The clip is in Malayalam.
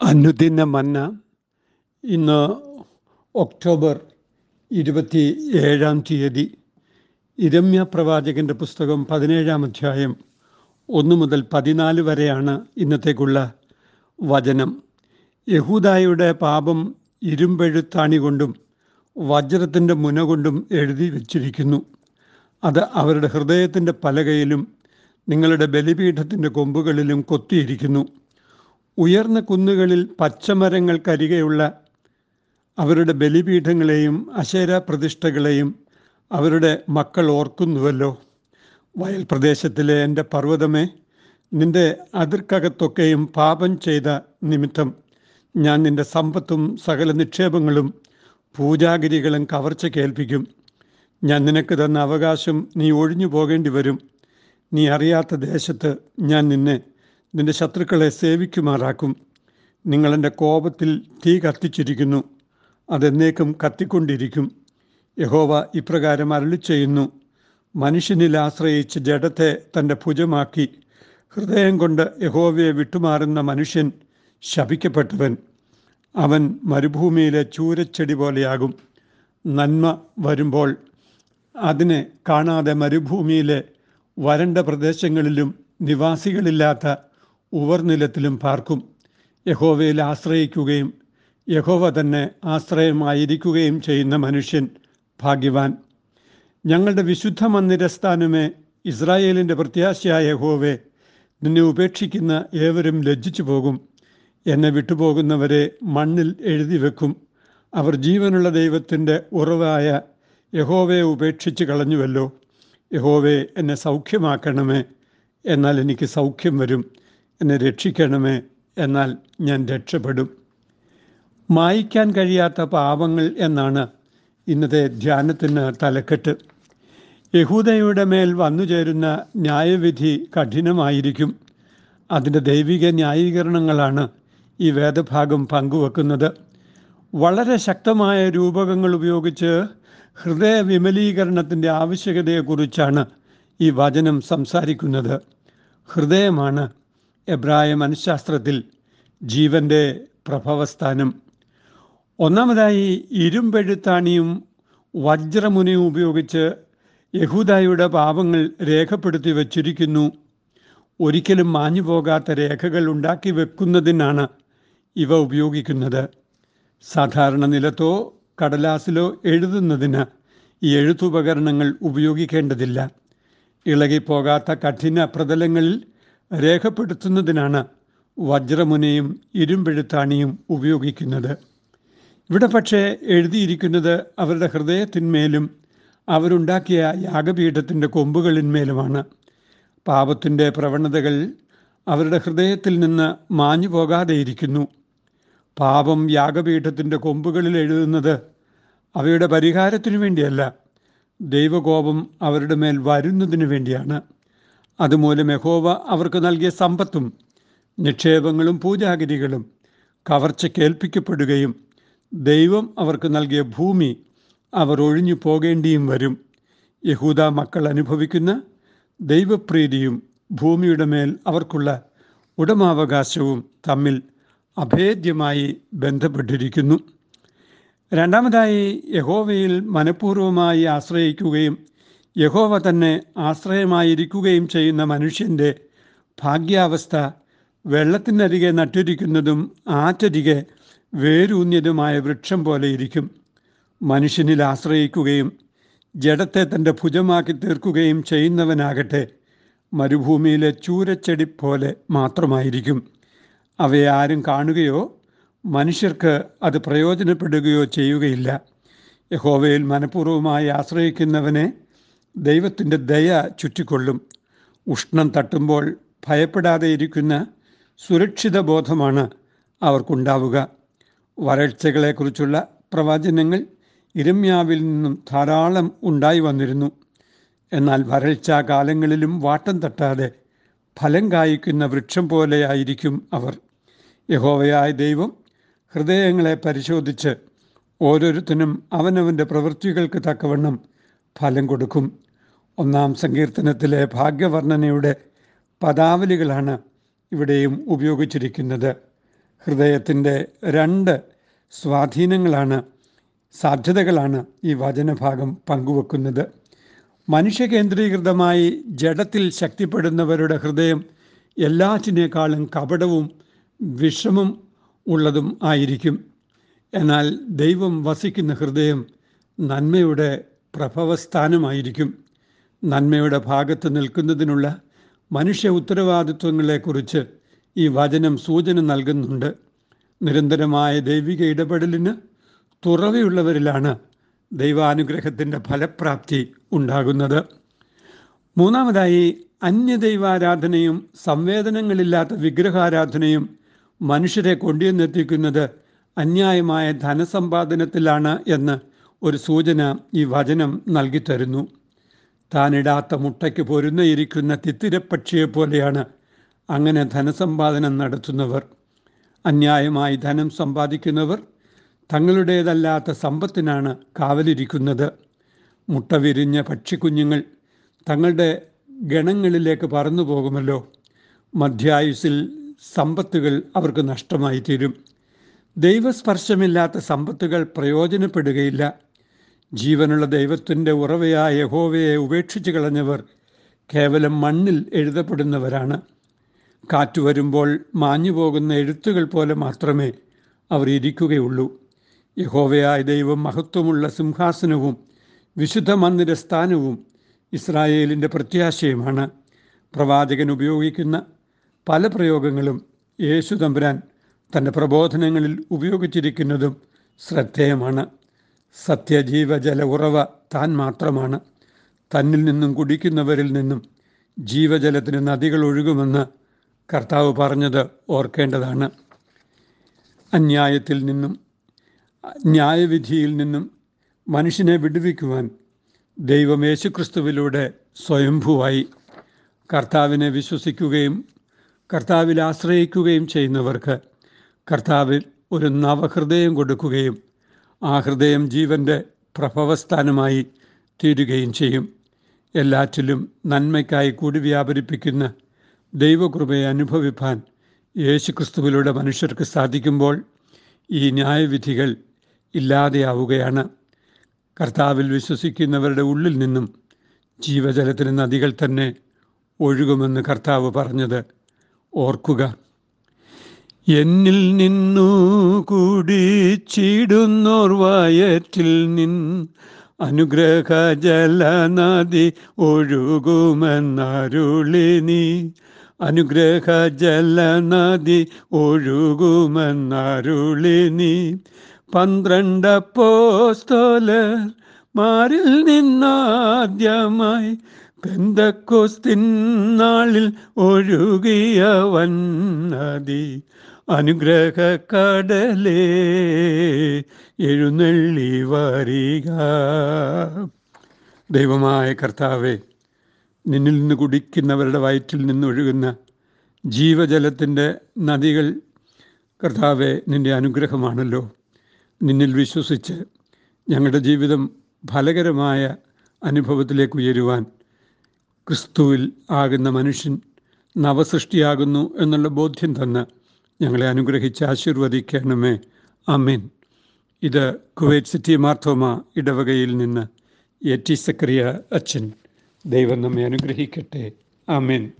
അനുദിന മന്ന ഇന്ന് ഒക്ടോബർ ഇരുപത്തി ഏഴാം തീയതി ഇരമ്യ പ്രവാചകന്റെ പുസ്തകം പതിനേഴാം അധ്യായം ഒന്ന് മുതൽ പതിനാല് വരെയാണ് ഇന്നത്തേക്കുള്ള വചനം. യഹൂദായുടെ പാപം ഇരുമ്പെഴുത്താണി കൊണ്ടും വജ്രത്തിന്റെ മുന കൊണ്ടും എഴുതി വച്ചിരിക്കുന്നു. അത് അവരുടെ ഹൃദയത്തിന്റെ പലകയിലും നിങ്ങളുടെ ബലിപീഠത്തിന്റെ കൊമ്പുകളിലും കൊത്തിയിരിക്കുന്നു. ഉയർന്ന കുന്നുകളിൽ പച്ചമരങ്ങൾക്കരികെയുള്ള അവരുടെ ബലിപീഠങ്ങളെയും അശേര പ്രതിഷ്ഠകളെയും അവരുടെ മക്കൾ ഓർക്കുന്നുവല്ലോ. വയൽ പ്രദേശത്തിലെ എന്റെ പർവതമേ നിന്റെ അതിർക്കകത്തൊക്കെയും പാപം ചെയ്ത നിമിത്തം ഞാൻ നിന്റെ സമ്പത്തും സകല നിക്ഷേപങ്ങളും പൂജാഗിരികളും കവർച്ച കേൾപ്പിക്കും ഞാൻ നിനക്ക് തന്ന അവകാശം നീ ഒഴിഞ്ഞു പോകേണ്ടി വരും നീ അറിയാത്ത ദേശത്ത് ഞാൻ നിന്നെ നിന്റെ ശത്രുക്കളെ സേവിക്കുമാറാക്കും. നിങ്ങളെന്റെ കോപത്തിൽ തീ കത്തിച്ചിരിക്കുന്നു. അതെന്നേക്കും കത്തിക്കൊണ്ടിരിക്കും. യഹോവ ഇപ്രകാരം അരളി ചെയ്യുന്നു മനുഷ്യനിൽ ആശ്രയിച്ച് ജഡത്തെ തന്റെ ഭുജമാക്കി ഹൃദയം കൊണ്ട് യഹോവയെ വിട്ടുമാറുന്ന മനുഷ്യൻ ശപിക്കപ്പെട്ടവൻ. അവൻ മരുഭൂമിയിലെ ചൂരച്ചെടി പോലെയാകും. നന്മ വരുമ്പോൾ അതിനെ കാണാതെ മരുഭൂമിയിലെ വരണ്ട പ്രദേശങ്ങളിലും നിവാസികളില്ലാത്ത ഉവർനിലത്തിലും പാർക്കും. യഹോവയിൽ ആശ്രയിക്കുകയും യഹോവ തന്നെ ആശ്രയമായിരിക്കുകയും ചെയ്യുന്ന മനുഷ്യൻ ഭാഗ്യവാൻ. ഞങ്ങളുടെ വിശുദ്ധ മന്ദിരസ്ഥാനമേ ഇസ്രായേലിന്റെ പ്രത്യാശയായ യഹോവെ നിന്നെ ഉപേക്ഷിക്കുന്ന ഏവരും ലജ്ജിച്ചു പോകും. എന്നെ വിട്ടുപോകുന്നവരെ മണ്ണിൽ എഴുതി വെക്കും. അവർ ജീവനുള്ള ദൈവത്തിന്റെ ഉറവായ യഹോവയെ ഉപേക്ഷിച്ച് കളഞ്ഞുവല്ലോ. യഹോവെ എന്നെ സൗഖ്യമാക്കണമേ. എന്നാൽ എനിക്ക് സൗഖ്യം വരും. എന്നെ രക്ഷിക്കണമേ എന്നാൽ ഞാൻ രക്ഷപ്പെടും. മായ്ക്കാൻ കഴിയാത്ത പാപങ്ങൾ എന്നാണ് ഇന്നത്തെ ധ്യാനത്തിന് തലക്കെട്ട്. യഹൂദയുടെ മേൽ വന്നു ചേരുന്ന ന്യായവിധി കഠിനമായിരിക്കും. അതിന്റെ ദൈവിക ന്യായീകരണങ്ങളാണ് ഈ വേദഭാഗം പങ്കുവെക്കുന്നത്. വളരെ ശക്തമായ രൂപകങ്ങൾ ഉപയോഗിച്ച് ഹൃദയ വിമലീകരണത്തിന്റെ ആവശ്യകതയെക്കുറിച്ചാണ് ഈ വചനം സംസാരിക്കുന്നത്. ഹൃദയമാണ് എബ്രായ മനഃശാസ്ത്രത്തിൽ ജീവന്റെ പ്രഭവസ്ഥാനം. ഒന്നാമതായി ഇരുമ്പെഴുത്താണിയും വജ്രമുനയും ഉപയോഗിച്ച് യഹൂദായുടെ പാപങ്ങൾ രേഖപ്പെടുത്തി വച്ചിരിക്കുന്നു. ഒരിക്കലും മാഞ്ഞു പോകാത്ത രേഖകൾ ഉണ്ടാക്കി വെക്കുന്നതിനാണ് ഇവ ഉപയോഗിക്കുന്നത്. സാധാരണ നിലത്തോ കടലാസിലോ എഴുതുന്നതിന് ഈ എഴുത്തുപകരണങ്ങൾ ഉപയോഗിക്കേണ്ടതില്ല. ഇളകിപ്പോകാത്ത കഠിന പ്രതലങ്ങളിൽ രേഖപ്പെടുത്തുന്നതിനാണ് വജ്രമുനയും ഇരുമ്പെഴുത്താണിയും ഉപയോഗിക്കുന്നത്. ഇവിടെ പക്ഷേ എഴുതിയിരിക്കുന്നത് അവരുടെ ഹൃദയത്തിന്മേലും അവരുണ്ടാക്കിയ യാഗപീഠത്തിന്റെ കൊമ്പുകളിന്മേലുമാണ്. പാപത്തിന്റെ പ്രവണതകൾ അവരുടെ ഹൃദയത്തിൽ നിന്ന് മാഞ്ഞു പോകാതെയിരിക്കുന്നു. പാപം യാഗപീഠത്തിന്റെ കൊമ്പുകളിൽ എഴുതുന്നത് അവയുടെ പരിഹാരത്തിനു വേണ്ടിയല്ല ദൈവകോപം അവരുടെ മേൽ വരുന്നതിന് വേണ്ടിയാണ്. അതുമൂലം യഹോവ അവർക്ക് നൽകിയ സമ്പത്തും നിക്ഷേപങ്ങളും പൂജാഗിരികളും കവർച്ച കേൾപ്പിക്കപ്പെടുകയും ദൈവം അവർക്ക് നൽകിയ ഭൂമി അവർ ഒഴിഞ്ഞു പോകേണ്ടിയും വരും. യഹൂദ മക്കൾ അനുഭവിക്കുന്ന ദൈവപ്രീതിയും ഭൂമിയുടെ മേൽ അവർക്കുള്ള ഉടമാവകാശവും തമ്മിൽ അഭേദ്യമായി ബന്ധപ്പെട്ടിരിക്കുന്നു. രണ്ടാമതായി യഹോവയിൽ മനഃപൂർവമായി ആശ്രയിക്കുകയും യഹോവ തന്നെ ആശ്രയമായിരിക്കുകയും ചെയ്യുന്ന മനുഷ്യന്റെ ഭാഗ്യാവസ്ഥ വെള്ളത്തിനരികെ നട്ടിരിക്കുന്നതും ആറ്റരികെ വേരൂന്നിയതുമായ വൃക്ഷം പോലെ ഇരിക്കും. മനുഷ്യനിൽ ആശ്രയിക്കുകയും ജഡത്തെ തന്റെ ഭുജമാക്കി തീർക്കുകയും ചെയ്യുന്നവനാകട്ടെ മരുഭൂമിയിലെ ചൂരച്ചെടി പോലെ മാത്രമായിരിക്കും. അവയെ ആരും കാണുകയോ മനുഷ്യർക്ക് അത് പ്രയോജനപ്പെടുകയോ ചെയ്യുകയില്ല. യഹോവയിൽ മനഃപൂർവമായി ആശ്രയിക്കുന്നവനെ ദൈവത്തിന്റെ ദയ ചുറ്റിക്കൊള്ളും. ഉഷ്ണം തട്ടുമ്പോൾ ഭയപ്പെടാതെ ഇരിക്കുന്ന സുരക്ഷിത ബോധമാണ് അവർക്കുണ്ടാവുക. വരൾച്ചകളെക്കുറിച്ചുള്ള പ്രവചനങ്ങൾ ഇരമ്യാവിൽ നിന്നും ധാരാളം ഉണ്ടായി വന്നിരുന്നു. എന്നാൽ വരൾച്ചാ കാലങ്ങളിലും വാട്ടം തട്ടാതെ ഫലം കായ്ക്കുന്ന വൃക്ഷം പോലെയായിരിക്കും അവർ. യഹോവയായ ദൈവം ഹൃദയങ്ങളെ പരിശോധിച്ച് ഓരോരുത്തരും അവനവന്റെ പ്രവൃത്തികൾക്ക് തക്കവണ്ണം ഫലം കൊടുക്കും. ഒന്നാം സങ്കീർത്തനത്തിലെ ഭാഗ്യവർണനയുടെ പദാവലികളാണ് ഇവിടെയും ഉപയോഗിച്ചിരിക്കുന്നത്. ഹൃദയത്തിന്റെ രണ്ട് സ്വാധീനങ്ങളാണ് സാധ്യതകളാണ് ഈ വചനഭാഗം പങ്കുവെക്കുന്നത്. മനുഷ്യ കേന്ദ്രീകൃതമായി ജഡത്തിൽ ശക്തിപ്പെടുന്നവരുടെ ഹൃദയം എല്ലാറ്റിനേക്കാളും കപടവും വിഷമം ഉള്ളതും ആയിരിക്കും. എന്നാൽ ദൈവം വസിക്കുന്ന ഹൃദയം നന്മയുടെ പ്രഭവസ്ഥാനമായിരിക്കും. നന്മയുടെ ഭാഗത്ത് നിൽക്കുന്നതിനുള്ള മനുഷ്യ ഉത്തരവാദിത്വങ്ങളെക്കുറിച്ച് ഈ വചനം സൂചന നൽകുന്നുണ്ട്. നിരന്തരമായ ദൈവിക ഇടപെടലിന് തുറവിയുള്ളവരിലാണ് ദൈവാനുഗ്രഹത്തിന്റെ ഫലപ്രാപ്തി ഉണ്ടാകുന്നത്. മൂന്നാമതായി അന്യദൈവാരാധനയും സംവേദനങ്ങളില്ലാത്ത വിഗ്രഹാരാധനയും മനുഷ്യരെ കൊണ്ടുവന്നെത്തിക്കുന്നത് അന്യായമായ ധനസമ്പാദനത്തിലാണ് എന്ന് ഒരു സൂചന ഈ വചനം നൽകിത്തരുന്നു. താനിടാത്ത മുട്ടയ്ക്ക് പൊരുന്നയിരിക്കുന്ന തിത്തിരപ്പക്ഷിയെ പോലെയാണ് അങ്ങനെ ധനസമ്പാദനം നടത്തുന്നവർ. അന്യായമായി ധനം സമ്പാദിക്കുന്നവർ തങ്ങളുടേതല്ലാത്ത സമ്പത്തിനാണ് കാവലിരിക്കുന്നത്. മുട്ട വിരിഞ്ഞ പക്ഷിക്കുഞ്ഞുങ്ങൾ തങ്ങളുടെ ഗണങ്ങളിലേക്ക് പറന്നു പോകുമല്ലോ. മധ്യായുസിൽ സമ്പത്തുകൾ അവർക്ക് നഷ്ടമായി തീരും ദൈവസ്പർശമില്ലാത്ത സമ്പത്തുകൾ പ്രയോജനപ്പെടുകയില്ല. ജീവനുള്ള ദൈവത്തിന്റെ ഉറവയായ യഹോവയെ ഉപേക്ഷിച്ച് കളഞ്ഞവർ കേവലം മണ്ണിൽ എഴുതപ്പെടുന്നവരാണ്. കാറ്റ് വരുമ്പോൾ മാഞ്ഞു പോകുന്ന എഴുത്തുകൾ പോലെ മാത്രമേ അവർ ഇരിക്കുകയുള്ളൂ. യഹോവയായ ദൈവം മഹത്വമുള്ള സിംഹാസനവും വിശുദ്ധ മന്ദിര സ്ഥാനവും ഇസ്രായേലിന്റെ പ്രത്യാശയുമാണ്. പ്രവാചകൻ ഉപയോഗിക്കുന്ന പല പ്രയോഗങ്ങളും യേശു തമ്പുരാൻ തന്റെ പ്രബോധനങ്ങളിൽ ഉപയോഗിച്ചിരിക്കുന്നതും ശ്രദ്ധേയമാണ്. സത്യജീവജല ഉറവ താൻ മാത്രമാണ്. തന്നിൽ നിന്നും കുടിക്കുന്നവരിൽ നിന്നും ജീവജലത്തിന് നദികൾ ഒഴുകുമെന്ന് കർത്താവ് പറഞ്ഞത് ഓർക്കേണ്ടതാണ്. അന്യായത്തിൽ നിന്നും ന്യായവിധിയിൽ നിന്നും മനുഷ്യനെ വിടുവിക്കുവാൻ ദൈവം യേശുക്രിസ്തുവിലൂടെ സ്വയംഭുവായി. കർത്താവിനെ വിശ്വസിക്കുകയും കർത്താവിൽ ആശ്രയിക്കുകയും ചെയ്യുന്നവർക്ക് കർത്താവിൽ ഒരു നവഹൃദയം കൊടുക്കുകയും ആ ഹൃദയം ജീവന്റെ പ്രഭവസ്ഥാനമായി തീരുകയും ചെയ്യും. എല്ലാറ്റിലും നന്മയ്ക്കായി കൂടി വ്യാപരിപ്പിക്കുന്ന ദൈവകൃപയെ അനുഭവിപ്പാൻ യേശുക്രിസ്തുവിലൂടെ മനുഷ്യർക്ക് സാധിക്കുമ്പോൾ ഈ ന്യായവിധികൾ ഇല്ലാതെയാവുകയാണ്. കർത്താവിൽ വിശ്വസിക്കുന്നവരുടെ ഉള്ളിൽ നിന്നും ജീവജലത്തിന് നദികൾ തന്നെ ഒഴുകുമെന്ന് കർത്താവ് പറഞ്ഞത് ഓർക്കുക. എന്നിൽ നിന്നു കുടിച്ചിടുന്നോർ വയറ്റിൽ നിൻ അനുഗ്രഹ ഒഴുകുമെന്നരുളി നീ. അനുഗ്രഹ ഒഴുകുമെന്നരുളി നീ. പന്ത്രണ്ടപ്പോസ്തോലർ മാറിൽ നിന്നാദ്യമായി പെന്തക്കോസ്തിൻ നാളിൽ ഒഴുകിയ വന്നതി അനുഗ്രഹ കടലേ എഴുന്നള്ളി വരിക. ദൈവമായ കർത്താവെ നിന്നിൽ നിന്ന് കുടിക്കുന്നവരുടെ വയറ്റിൽ നിന്ന് ഒഴുകുന്ന ജീവജലത്തിന്റെ നദികൾ കർത്താവെ നിന്റെ അനുഗ്രഹമാണല്ലോ. നിന്നിൽ വിശ്വസിച്ച് ഞങ്ങളുടെ ജീവിതം ഫലകരമായ അനുഭവത്തിലേക്ക് ഉയരുവാൻ ക്രിസ്തുവിൽ ആകുന്ന മനുഷ്യൻ നവസൃഷ്ടിയാകുന്നു എന്നുള്ള ബോധ്യം തന്ന് ഞങ്ങളെ അനുഗ്രഹിച്ച് ആശീർവദിക്കണമേ. അമീൻ ഇത് കുവൈറ്റ് സിറ്റി മാർത്തോമ ഇടവകയിൽ നിന്ന് എ ടി സക്രിയ അച്ഛൻ. ദൈവം നമ്മെ അനുഗ്രഹിക്കട്ടെ. അമീൻ